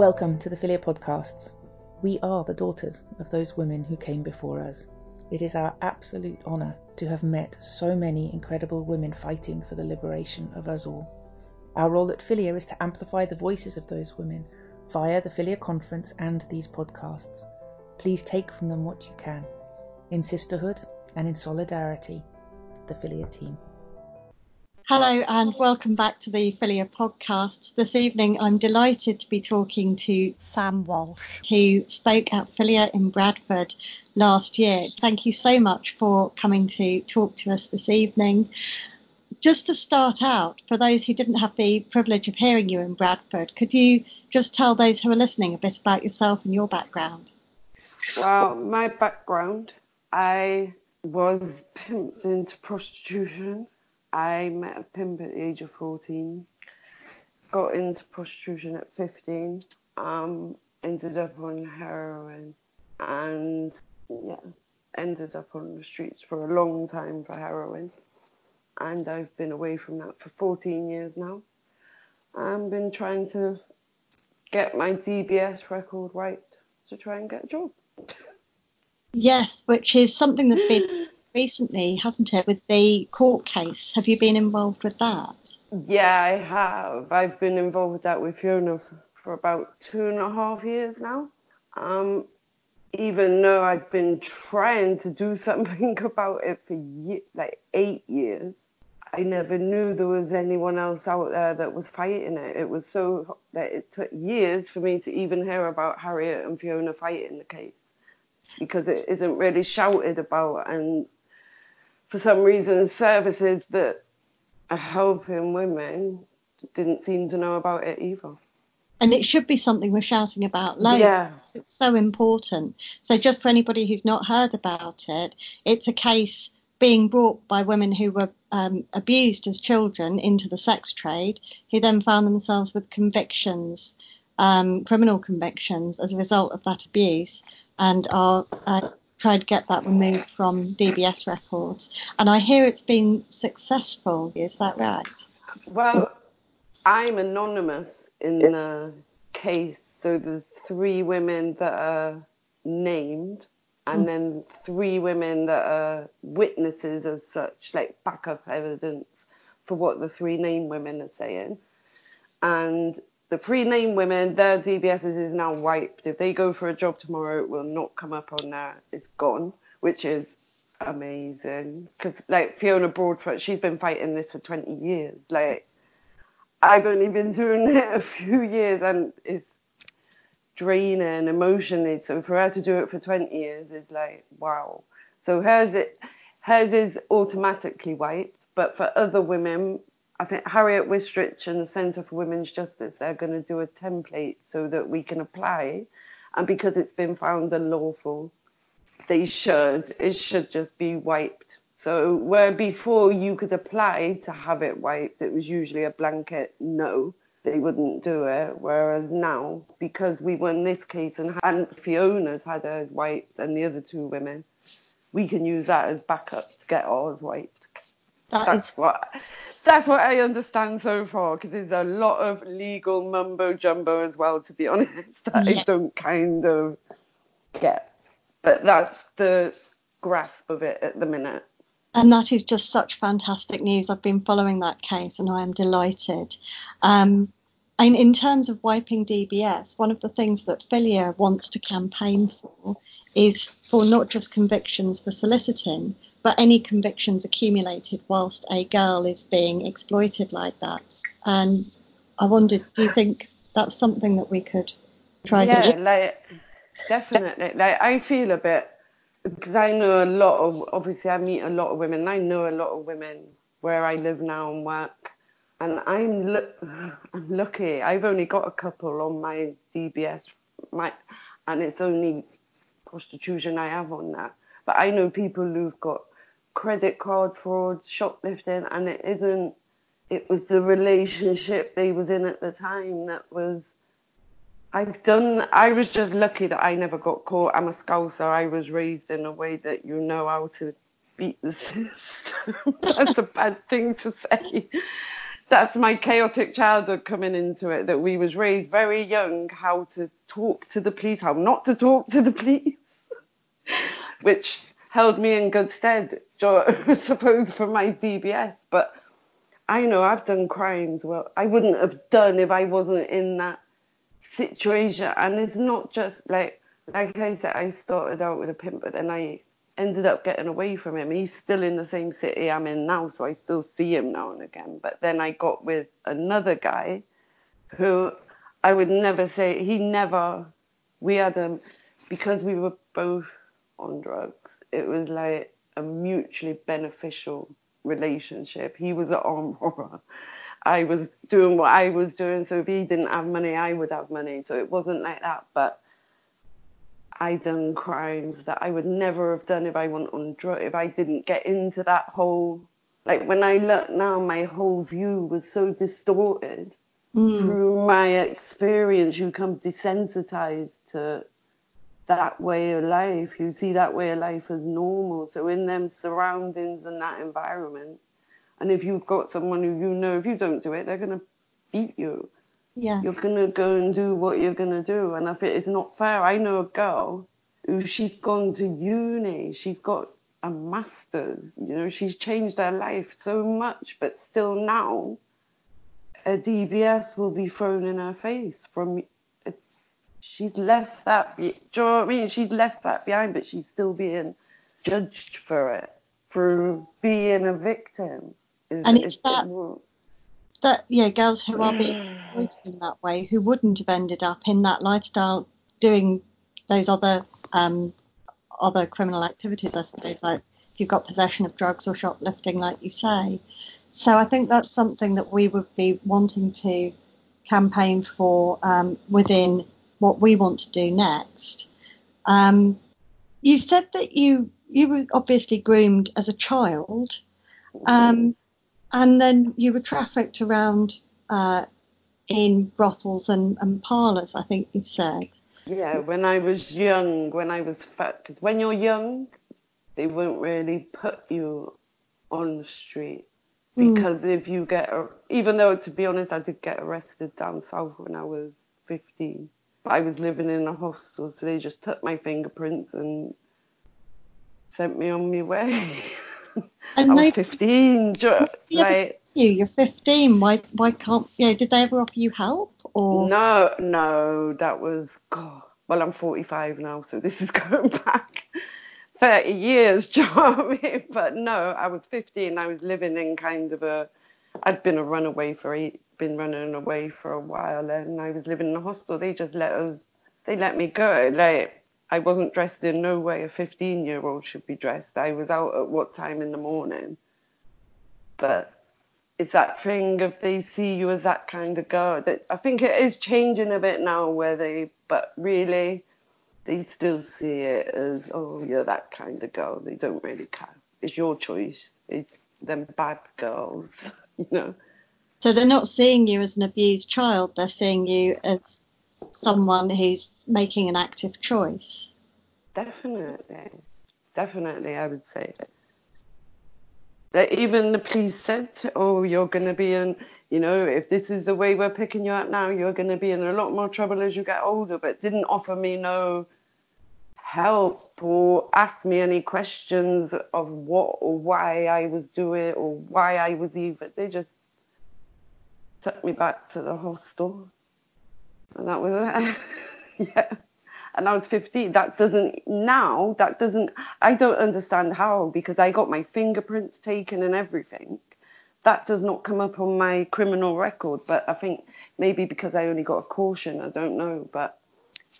Welcome to the Filia Podcasts. We are the daughters of those women who came before us. It is our absolute honour to have met so many incredible women fighting for the liberation of us all. Our role at Filia is to amplify the voices of those women via the Filia Conference and these podcasts. Please take from them what you can. In sisterhood and in solidarity, the Filia team. Hello and welcome back to the Filia podcast. This evening I'm delighted to be talking to Sam Walsh, who spoke at Filia in Bradford last year. Thank you so much for coming to talk to us this evening. Just to start out, for those who didn't have the privilege of hearing you in Bradford, could you just tell those who are listening a bit about yourself and your background? Well, my background, I was pimped into prostitution I met a pimp at the age of 14, got into prostitution at 15, um, ended up on heroin, and yeah, ended up on the streets for a long time for heroin. And I've been away from that for 14 years now. I've been trying to get my DBS record right to try and get a job. Yes, which is something that's been recently, hasn't it, with the court case? Have you been involved with that? Yeah, I have. I've been involved with that with Fiona for about two and a half years now. Um, even though I've been trying to do something about it for ye- like eight years, I never knew there was anyone else out there that was fighting it. It was so that it took years for me to even hear about Harriet and Fiona fighting the case because it isn't really shouted about and for some reason, services that are helping women didn't seem to know about it either. And it should be something we're shouting about loads. Yeah. It's so important. So, just for anybody who's not heard about it, it's a case being brought by women who were um, abused as children into the sex trade, who then found themselves with convictions, um, criminal convictions as a result of that abuse, and are uh, tried to get that removed from DBS records. And I hear it's been successful. Is that right? Well, I'm anonymous in the case. So there's three women that are named, and mm. then three women that are witnesses as such, like backup evidence for what the three named women are saying. And the pre-named women, their DBSs is now wiped. If they go for a job tomorrow, it will not come up on there. It's gone, which is amazing. Because like Fiona Broadfoot, she's been fighting this for 20 years. Like I've only been doing it a few years, and it's draining emotionally. So for her to do it for 20 years is like wow. So hers it hers is automatically wiped, but for other women, I think Harriet Wistrich and the Centre for Women's Justice, they're going to do a template so that we can apply. And because it's been found unlawful, they should, it should just be wiped. So where before you could apply to have it wiped, it was usually a blanket no, they wouldn't do it. Whereas now, because we won this case and, Fiona's had hers wiped and the other two women, we can use that as backup to get ours wiped. That that's is... what that's what I understand so far because there's a lot of legal mumbo jumbo as well, to be honest, that yeah. I don't kind of get. But that's the grasp of it at the minute. And that is just such fantastic news. I've been following that case and I am delighted. Um, and in terms of wiping DBS, one of the things that Filia wants to campaign for is for not just convictions for soliciting, but any convictions accumulated whilst a girl is being exploited like that. And I wondered, do you think that's something that we could try yeah, to? Yeah, like definitely. Like I feel a bit because I know a lot of obviously I meet a lot of women. I know a lot of women where I live now and work, and I'm I'm lucky. I've only got a couple on my DBS, my, and it's only prostitution I have on that. But I know people who've got credit card fraud, shoplifting, and it isn't. It was the relationship they was in at the time that was. I've done. I was just lucky that I never got caught. I'm a scouser. I was raised in a way that you know how to beat the system. That's a bad thing to say. that's my chaotic childhood coming into it. That we was raised very young how to talk to the police, how not to talk to the police, which held me in good stead, I suppose, for my DBS. But I know I've done crimes. Well, I wouldn't have done if I wasn't in that situation. And it's not just like, like I said, I started out with a pimp, but then I ended up getting away from him. He's still in the same city I'm in now, so I still see him now and again. But then I got with another guy who I would never say, he never, we had a, because we were both on drugs, it was like a mutually beneficial relationship. He was an arm robber. I was doing what I was doing, so if he didn't have money, I would have money. So it wasn't like that. But I done crimes that I would never have done if I went on drug, if I didn't get into that whole, like when I look now, my whole view was so distorted mm. through my experience. You become desensitized to that way of life. You see that way of life as normal. So in them surroundings and that environment, and if you've got someone who you know, if you don't do it, they're gonna beat you yeah. you're gonna go and do what you're gonna do. And I think it's not fair. I know a girl who she's gone to uni, she's got a master's, you know, she's changed her life so much, but still now a DBS will be thrown in her face from she's left that do you know what I mean? She's left that behind but she's still being judged for it, for being a victim. Is, and it's that that yeah, girls who are being exploited in that way who wouldn't have ended up in that lifestyle doing those other um, other criminal activities, I suppose, like if you've got possession of drugs or shoplifting, like you say. So I think that's something that we would be wanting to campaign for um, within what we want to do next. Um, you said that you you were obviously groomed as a child. Um, and then you were trafficked around uh, in brothels and, and parlours, I think you said. Yeah, when I was young, when I was fat, because when you're young, they won't really put you on the street. Hmm. Because mm. if you get, even though to be honest, I did get arrested down south when I was 15, but I was living in a hostel, so they just took my fingerprints and sent me on my way. And I was 15. Like, you, you're 15. Why, why can't, you know, did they ever offer you help or? No, no, that was, God, well, I'm 45 now, so this is going back 30 years, do you know I mean? But no, I was 15. I was living in kind of a, I'd been a runaway for, eight, been running away for a while, and I was living in a hostel. They just let us, they let me go. Like, I wasn't dressed in no way a 15 year old should be dressed. I was out at what time in the morning. But it's that thing if they see you as that kind of girl that I think it is changing a bit now where they, but really they still see it as, oh, you're that kind of girl. They don't really care. It's your choice. It's them bad girls, you know. So they're not seeing you as an abused child. They're seeing you as someone who's making an active choice. Definitely, definitely, I would say that even the police said, "Oh, you're going to be in, you know, if this is the way we're picking you up now, you're going to be in a lot more trouble as you get older." But didn't offer me no help or ask me any questions of what or why I was doing or why I was even. They just took me back to the hostel and that was it. yeah. And I was 15. That doesn't now. That doesn't. I don't understand how because I got my fingerprints taken and everything. That does not come up on my criminal record. But I think maybe because I only got a caution. I don't know. But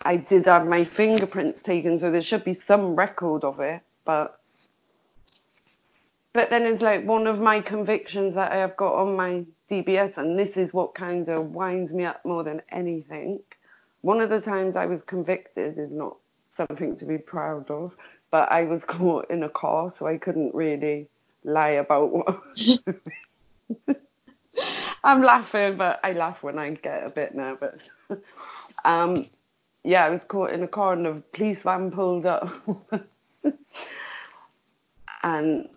I did have my fingerprints taken, so there should be some record of it. But but then it's like one of my convictions that I have got on my DBS, and this is what kind of winds me up more than anything. One of the times I was convicted is not something to be proud of, but I was caught in a car, so I couldn't really lie about what I'm laughing, but I laugh when I get a bit nervous. um, yeah, I was caught in a car and a police van pulled up. and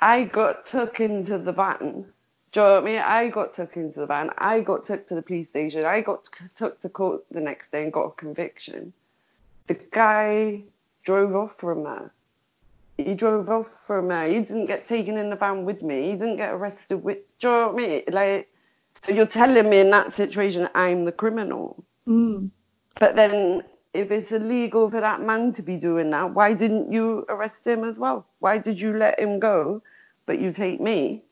I got took into the van Do you know what I mean? I got took into the van. I got took to the police station. I got took to court the next day and got a conviction. The guy drove off from there. He drove off from there. He didn't get taken in the van with me. He didn't get arrested with. Do you know what I mean? Like, so you're telling me in that situation I'm the criminal. Mm. But then if it's illegal for that man to be doing that, why didn't you arrest him as well? Why did you let him go, but you take me?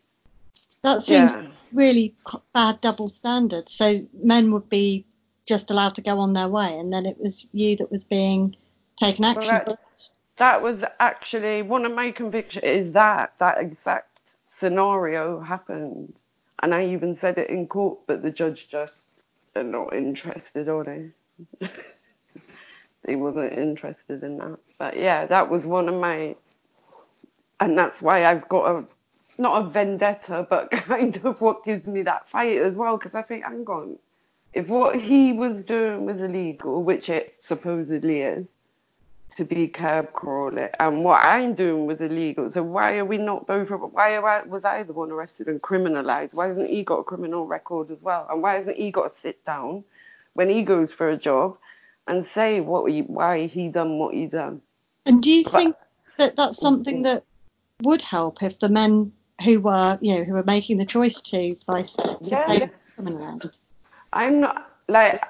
That seems yeah. really bad double standard. So men would be just allowed to go on their way, and then it was you that was being taken action. Well, that, that was actually one of my convictions. Is that that exact scenario happened, and I even said it in court, but the judge just are not interested, are they? they wasn't interested in that. But yeah, that was one of my, and that's why I've got a not a vendetta, but kind of what gives me that fight as well. Because I think, hang on, if what he was doing was illegal, which it supposedly is, to be curb crawling, and what I'm doing was illegal, so why are we not both? Why I, was I the one arrested and criminalised? Why hasn't he got a criminal record as well? And why hasn't he got to sit down when he goes for a job and say what he, why he done what he done? And do you but, think that that's something that would help if the men who were, you know, who were making the choice to by to yeah, yes. I'm not like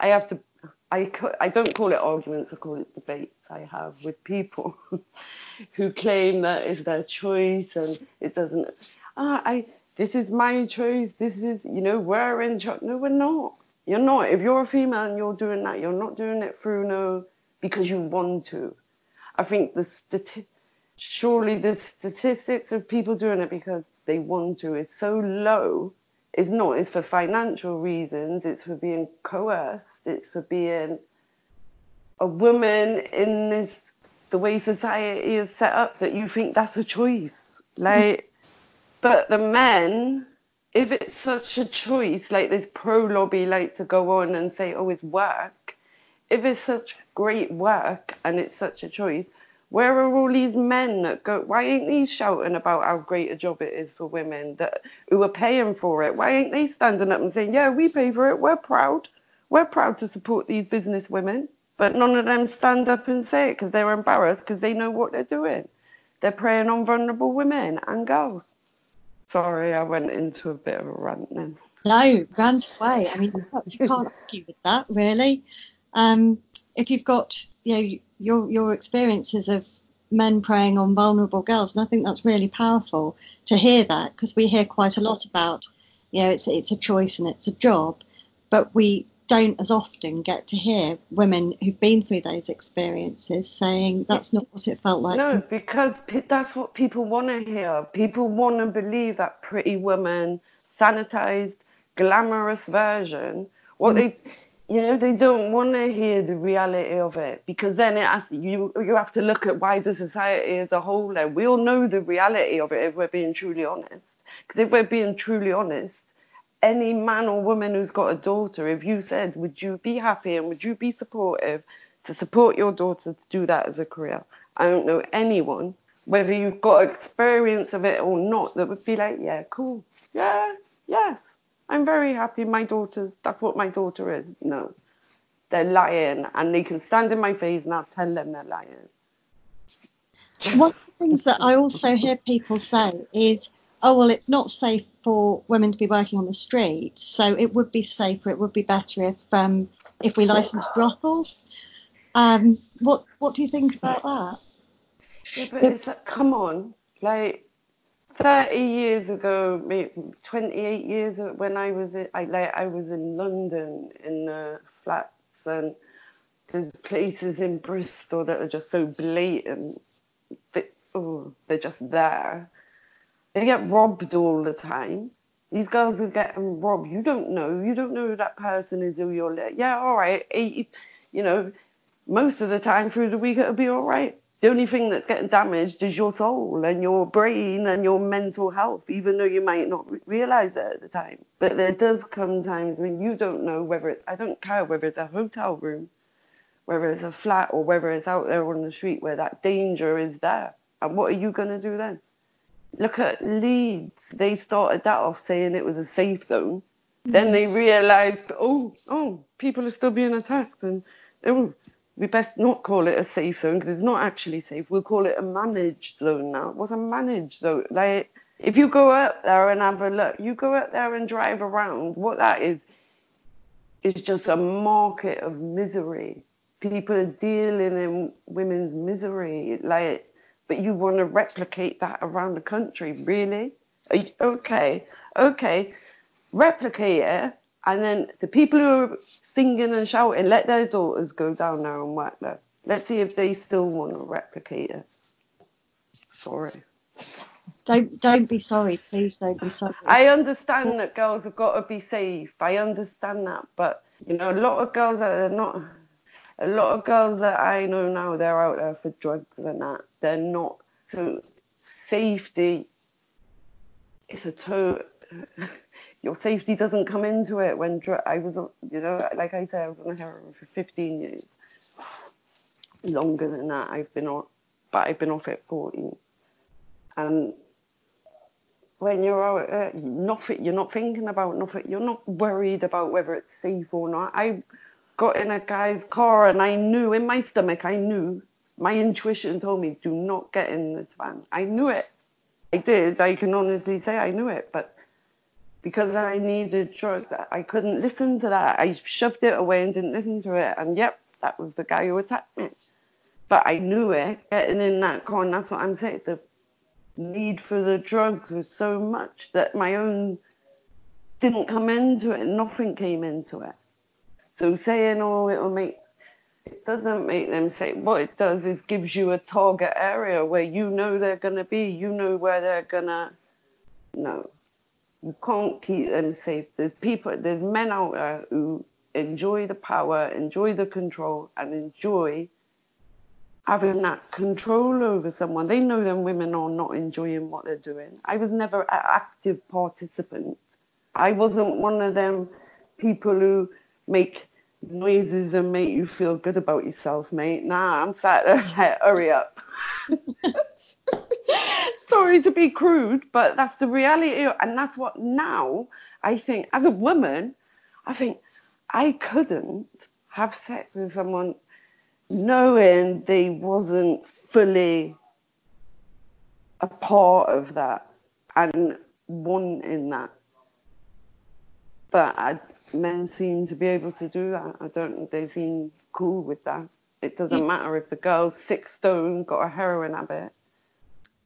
I have to. I I don't call it arguments. I call it debates. I have with people who claim that it's their choice and it doesn't. Ah, I. This is my choice. This is, you know, we're in charge. No, we're not. You're not. If you're a female and you're doing that, you're not doing it through no because you want to. I think the stati- surely the statistics of people doing it because they want to is so low. It's not. It's for financial reasons. It's for being coerced. It's for being a woman in this the way society is set up that you think that's a choice. Like, but the men, if it's such a choice, like this pro lobby like to go on and say, oh, it's work. If it's such great work and it's such a choice, where are all these men that go? Why ain't they shouting about how great a job it is for women that who are paying for it? Why ain't they standing up and saying, "Yeah, we pay for it. We're proud. We're proud to support these business women." But none of them stand up and say it because they're embarrassed because they know what they're doing. They're preying on vulnerable women and girls. Sorry, I went into a bit of a rant then. No, rant away. I mean, you can't argue with that, really. Um, if you've got, you know, your your experiences of men preying on vulnerable girls, and I think that's really powerful to hear that because we hear quite a lot about, you know, it's it's a choice and it's a job, but we don't as often get to hear women who've been through those experiences saying that's not what it felt like. No, because that's what people want to hear. People want to believe that pretty woman, sanitized, glamorous version. What mm. they you know they don't want to hear the reality of it because then it has, you you have to look at wider society as a whole and we all know the reality of it if we're being truly honest. Because if we're being truly honest any man or woman who's got a daughter if you said would you be happy and would you be supportive to support your daughter to do that as a career? I don't know anyone whether you've got experience of it or not that would be like yeah cool. Yeah yes I'm very happy my daughter's, that's what my daughter is. No. They're lying and they can stand in my face and I'll tell them they're lying. One of the things that I also hear people say is, oh, well, it's not safe for women to be working on the street, so it would be safer, it would be better if um, if we licensed brothels. Um, what what do you think about that? Yeah, but it's like, come on, like 30 years ago, 28 years when I was in, I, like, I was in London in the flats and there's places in Bristol that are just so blatant. That, oh, they're just there. They get robbed all the time. These girls are getting robbed. You don't know. You don't know who that person is who you're. Yeah, all right. 80, you know, most of the time through the week it'll be all right the only thing that's getting damaged is your soul and your brain and your mental health, even though you might not realize it at the time. But there does come times when you don't know whether it's, I don't care whether it's a hotel room, whether it's a flat, or whether it's out there on the street where that danger is there. And what are you going to do then? look at Leeds. They started that off saying it was a safe zone. Mm-hmm. Then they realised, oh, oh, people are still being attacked, and oh, we best not call it a safe zone because it's not actually safe. We'll call it a managed zone now. What's a managed zone? Like, if you go out there and have a look, you go out there and drive around. What that is, is just a market of misery. People are dealing in women's misery, like, but you want to replicate that around the country, really? You, okay, okay, replicate it, and then the people who are singing and shouting, let their daughters go down there and work there. Let's see if they still want to replicate it. Sorry. Don't don't be sorry, please don't be sorry. I understand that girls have got to be safe. I understand that, but you know, a lot of girls that are not, a lot of girls that I know now, they're out there for drugs and that. They're not. So safety is a total your safety doesn't come into it when dr- I was, you know, like I said, I was on heroin for 15 years. Longer than that, I've been on, but I've been off it 14. And when you're out, uh, nothing, you're not thinking about nothing. You're not worried about whether it's safe or not. I got in a guy's car and I knew in my stomach, I knew my intuition told me, do not get in this van. I knew it. I did. I can honestly say I knew it, but because I needed drugs. I couldn't listen to that. I shoved it away and didn't listen to it. And yep, that was the guy who attacked me. But I knew it getting in that car, and that's what I'm saying. The need for the drugs was so much that my own didn't come into it, nothing came into it. So saying, oh, it'll make it doesn't make them say what it does is gives you a target area where you know they're gonna be, you know where they're gonna no you can't keep them safe. There's people, there's men out there who enjoy the power, enjoy the control, and enjoy having that control over someone. They know them women are not enjoying what they're doing. I was never an active participant. I wasn't one of them people who make noises and make you feel good about yourself, mate. Nah, I'm sat there like, hurry up. Sorry to be crude, but that's the reality. And that's what now I think, as a woman, I think I couldn't have sex with someone knowing they wasn't fully a part of that and wanting that. But I, men seem to be able to do that. I don't. They seem cool with that. It doesn't matter if the girl's six stone, got a heroin habit.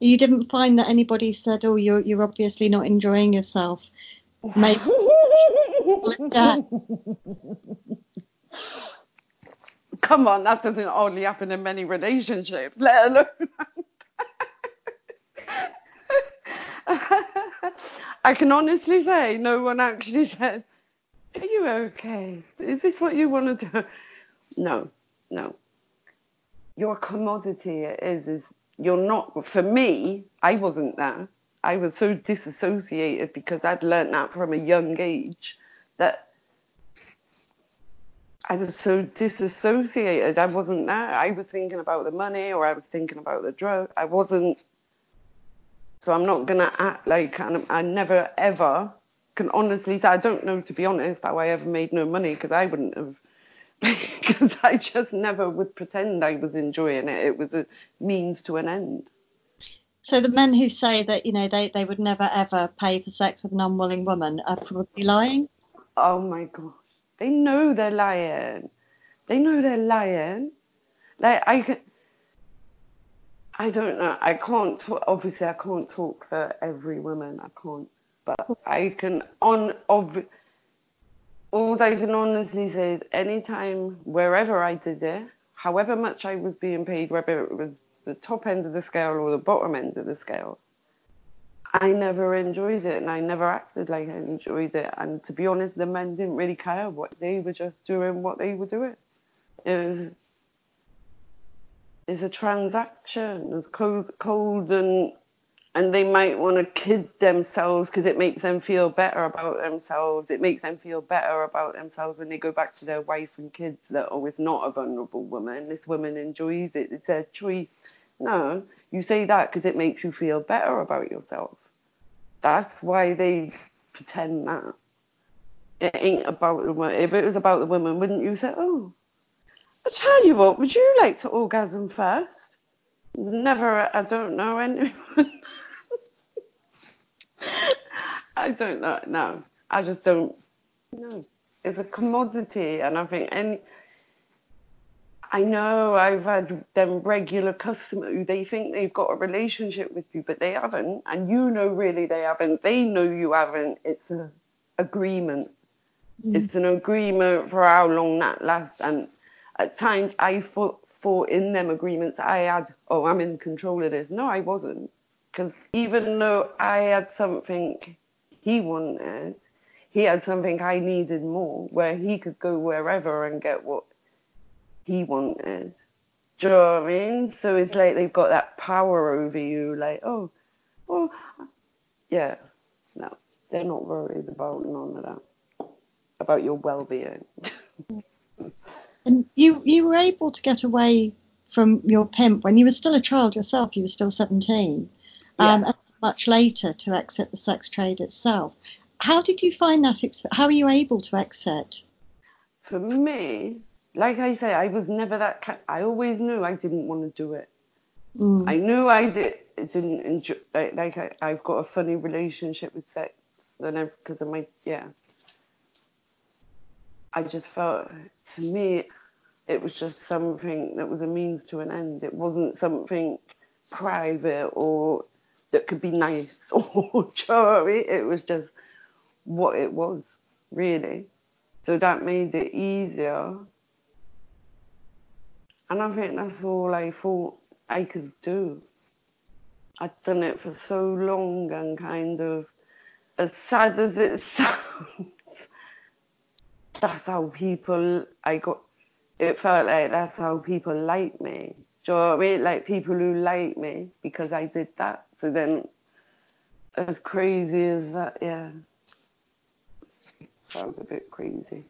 You didn't find that anybody said, "Oh, you're you're obviously not enjoying yourself." Maybe. Come on, that doesn't only happen in many relationships, let alone. I can honestly say no one actually said, Are you okay? Is this what you want to do? No, no your commodity is is you're not for me i wasn't there i was so disassociated because i'd learnt that from a young age that i was so disassociated. I wasn't there i was thinking about the money or i was thinking about the drug. I wasn't. So i'm not going to act like i never ever can honestly say i don't know to be honest how i ever made no money because i wouldn't have because I just never would pretend I was enjoying it. It was a means to an end. So the men who say that you know they, they would never ever pay for sex with an unwilling woman are probably lying. Oh my gosh, they know they're lying. They know they're lying. Like I can. I don't know. I can't. Talk, obviously, I can't talk for every woman. I can't. But I can on. Ob- all I can honestly say anytime, wherever I did it, however much I was being paid, whether it was the top end of the scale or the bottom end of the scale, I never enjoyed it and I never acted like I enjoyed it. And to be honest, the men didn't really care what they were just doing what they were doing. It was it's a transaction. It's cold, cold and and they might want to kid themselves because it makes them feel better about themselves. It makes them feel better about themselves when they go back to their wife and kids that, oh, it's not a vulnerable woman. This woman enjoys it. It's their choice No, you say that because it makes you feel better about yourself. That's why they pretend that. It ain't about the woman. If it was about the woman, wouldn't you say, oh, I tell you what, would you like to orgasm first? Never, I don't know anyone. I don't know. No, I just don't. No, it's a commodity, and I think any. I know I've had them regular customers who they think they've got a relationship with you, but they haven't, and you know really they haven't. They know you haven't. It's an agreement. Mm. It's an agreement for how long that lasts, and at times I thought, thought in them agreements I had, oh, I'm in control of this. No, I wasn't, because even though I had something he wanted, he had something I needed more, where he could go wherever and get what he wanted. Do you know what I mean? So it's like they've got that power over you, like, oh, well, yeah, no, they're not worried about none of that, about your well-being. and you you were able to get away from your pimp when you were still a child yourself. You were still 17. Um, much later to exit the sex trade itself. How did you find that? How are you able to exit? For me, like I say, I was never that. Kind, I always knew I didn't want to do it. Mm. I knew I did, didn't enjoy. Like, like I, I've got a funny relationship with sex, and because of my yeah. I just felt to me, it was just something that was a means to an end. It wasn't something private or that could be nice or charming. It was just what it was, really. So that made it easier. And I think that's all I thought I could do. I'd done it for so long and kind of, as sad as it sounds, that's how people, I got, it felt like that's how people like me. Do you know what I mean? Like people who like me because I did that. So then, as crazy as that, yeah, sounds a bit crazy.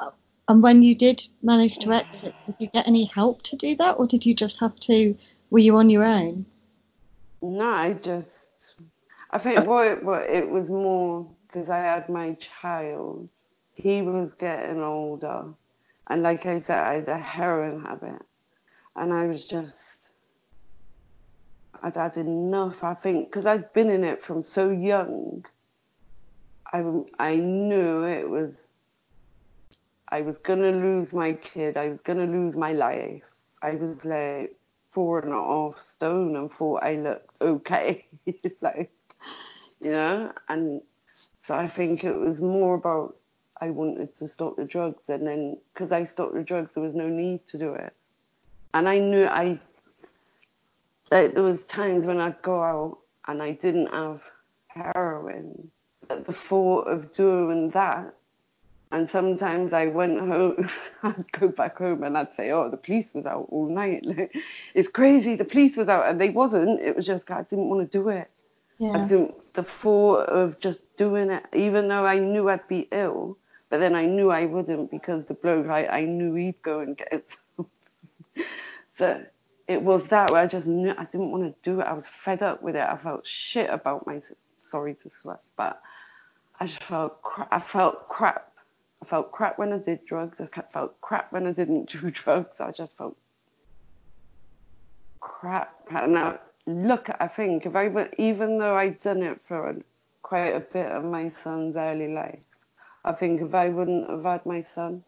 Uh, and when you did manage to exit, did you get any help to do that, or did you just have to? Were you on your own? No, I just. I think what it, what it was more because I had my child. He was getting older, and like I said, I had a heroin habit and I was just, I'd had enough, I think, because I'd been in it from so young. I, I knew it was, I was to lose my kid, I was to lose my life. I was like four and a half stone and thought I looked okay. like, you know, and so I think it was more about I wanted to stop the drugs, and then because I stopped the drugs, there was no need to do it and I knew I like there was times when I'd go out and I didn't have heroin. But the thought of doing that, and sometimes I went home, I'd go back home and I'd say, "Oh, the police was out all night. Like, it's crazy. The police was out, and they wasn't. It was just I didn't want to do it. Yeah. I didn't. The thought of just doing it, even though I knew I'd be ill, but then I knew I wouldn't because the bloke I, I knew he'd go and get it that it was that where I just knew I didn't want to do it. I was fed up with it. I felt shit about my sorry to swear, but I just felt I felt crap. I felt crap when I did drugs. I felt crap when I didn't do drugs. I just felt crap. And I look, I think if I even though I'd done it for a, quite a bit of my son's early life, I think if I wouldn't have had my son,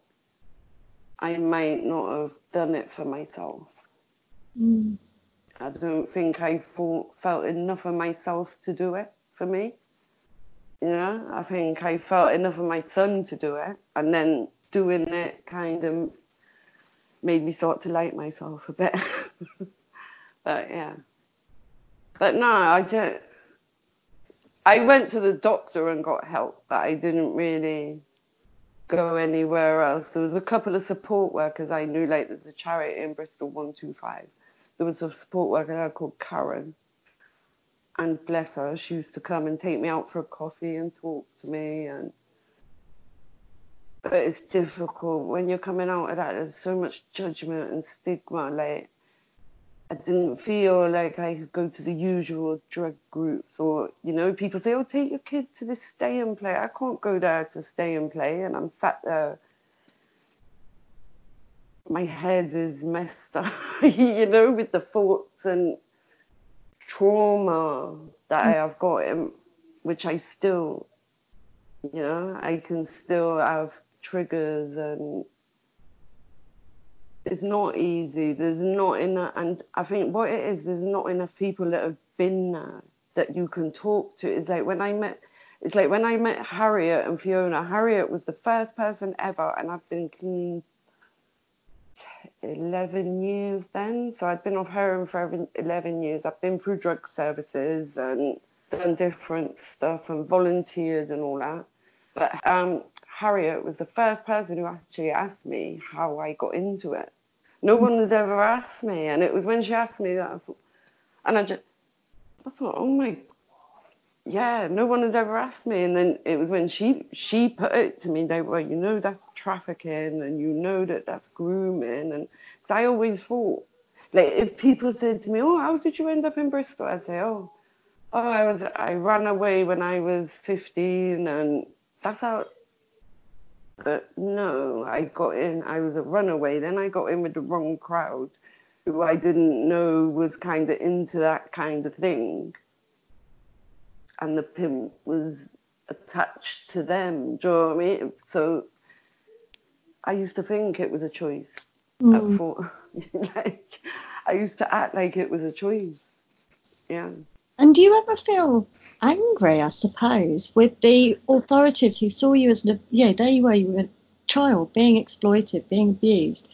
I might not have done it for myself. Mm. I don't think I felt enough of myself to do it for me. You know, I think I felt enough of my son to do it, and then doing it kind of made me start to like myself a bit. but yeah. But no, I did. I went to the doctor and got help, but I didn't really go anywhere else. There was a couple of support workers I knew, like there's a charity in Bristol, One25 there was a support worker there called Karen. And bless her, she used to come and take me out for a coffee and talk to me. And but it's difficult when you're coming out of that. There's so much judgment and stigma. Like I didn't feel like I could go to the usual drug groups or, you know, people say, oh, take your kid to this stay and play. I can't go there to stay and play. And I'm sat there. My head is messed up, you know, with the thoughts and trauma that I mm. have got, in, which I still, you know, I can still have triggers and it's not easy. There's not enough, and I think what it is, there's not enough people that have been there that you can talk to. It's like when I met, it's like when I met Harriet and Fiona. Harriet was the first person ever, and I've been clean 11 years then. So I'd been off heroin for 11 years. I've been through drug services and done different stuff and volunteered and all that. But um, Harriet was the first person who actually asked me how I got into it. No one has ever asked me, and it was when she asked me that, I thought, and I just, I thought, oh my, yeah, no one has ever asked me, and then it was when she she put it to me, they were, you know, that's trafficking, and you know that that's grooming, and I always thought, like, if people said to me, oh, how did you end up in Bristol? I'd say, oh, oh, I was, I ran away when I was 15, and that's how but no, I got in, I was a runaway. Then I got in with the wrong crowd who I didn't know was kind of into that kind of thing. And the pimp was attached to them. Do you know what I mean? So I used to think it was a choice. Mm. I thought, like, I used to act like it was a choice. Yeah. And do you ever feel angry, I suppose, with the authorities who saw you as a yeah, there you were, you were a child being exploited, being abused,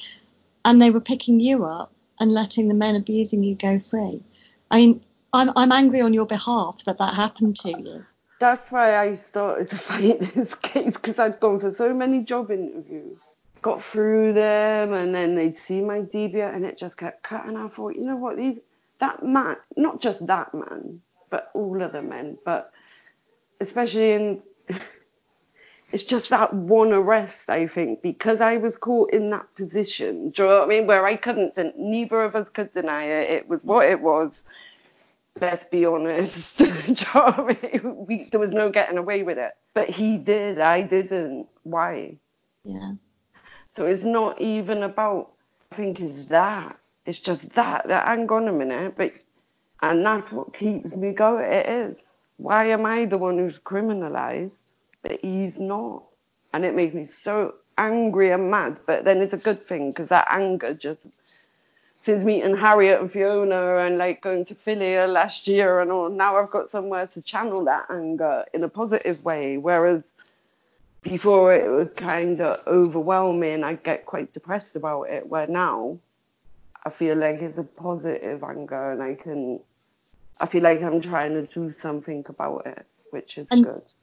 and they were picking you up and letting the men abusing you go free. I mean, I'm I'm angry on your behalf that that happened to you. That's why I started to fight this case because I'd gone for so many job interviews, got through them, and then they'd see my DBS and it just kept cutting. I thought, you know what, these that man, not just that man, but all of the men, but especially in, it's just that one arrest, I think, because I was caught in that position. Do you know what I mean? Where I couldn't, neither of us could deny it. It was what it was. Let's be honest. Do you know what I mean? We, there was no getting away with it. But he did. I didn't. Why? Yeah. So it's not even about, I think it's that. It's just that, that hang on a minute, but and that's what keeps me going. It is. Why am I the one who's criminalized, but he's not? And it makes me so angry and mad. But then it's a good thing because that anger just since meeting Harriet and Fiona and like going to Filia last year and all, now I've got somewhere to channel that anger in a positive way. Whereas before it would kind of overwhelm me and I'd get quite depressed about it. Where now I feel like it's a positive anger and I can, I feel like I'm trying to do something about it, which is and, good.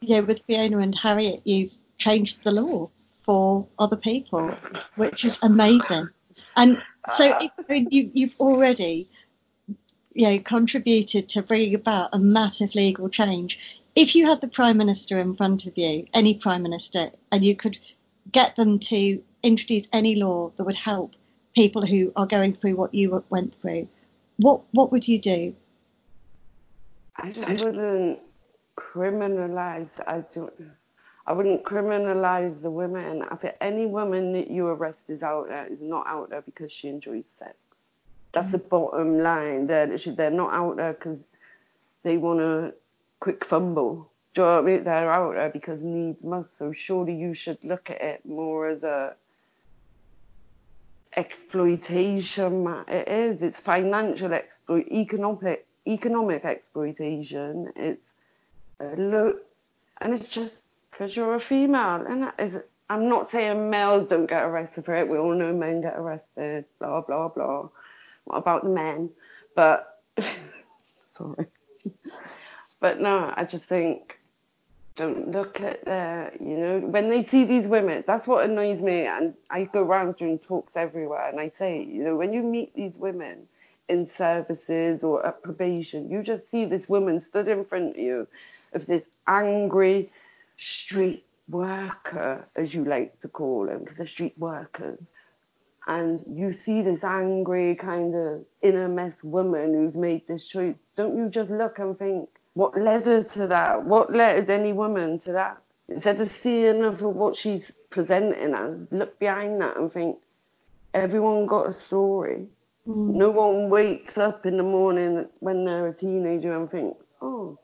Yeah, with Fiona and Harriet, you've changed the law for other people, which is amazing. And so uh, if, you, you've already you know, contributed to bringing about a massive legal change. If you had the Prime Minister in front of you, any Prime Minister, and you could get them to introduce any law that would help people who are going through what you went through, what what would you do? I just wouldn't criminalize. I don't. I wouldn't criminalize the women. I think any woman that you arrest is out there is not out there because she enjoys sex. That's the bottom line. They're they're not out there because they want a quick fumble. Do you know what I mean? They're out there because needs must. So surely you should look at it more as a exploitation. It is. It's financial exploit, economic economic exploitation. It's uh, look, and it's just because you're a female, and that is. I'm not saying males don't get arrested for it. We all know men get arrested. Blah blah blah. What about the men? But sorry. but no, I just think don't look at the, you know, when they see these women, that's what annoys me. And I go around doing talks everywhere and I say, you know, when you meet these women in services or at probation, you just see this woman stood in front of you of this angry street worker, as you like to call them, because they're street workers, and you see this angry kind of inner mess woman who's made this choice, don't you just look and think, what led her to that? What led any woman to that? Instead of seeing her for what she's presenting as, look behind that and think, everyone got a story. Mm. No one wakes up in the morning when they're a teenager and think, oh,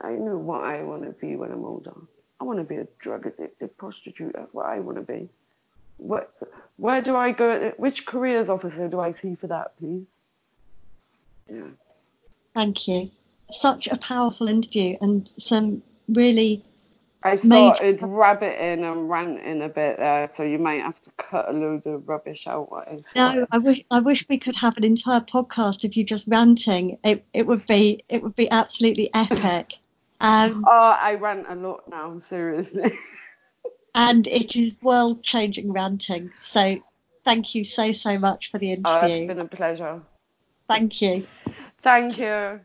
I know what I want to be when I'm older. I want to be a drug addicted prostitute. That's what I want to be. What, where do I go? Which careers officer do I see for that, please? Yeah. Thank you. Such a powerful interview and some really. I started major... rabbiting and ranting a bit there, so you might have to cut a load of rubbish out. no, I wish I wish we could have an entire podcast of you just ranting. It it would be it would be absolutely epic. Um, oh, I rant a lot now, seriously. and it is world changing ranting. So thank you so, so much for the interview. Oh, it's been a pleasure. Thank you. Thank you.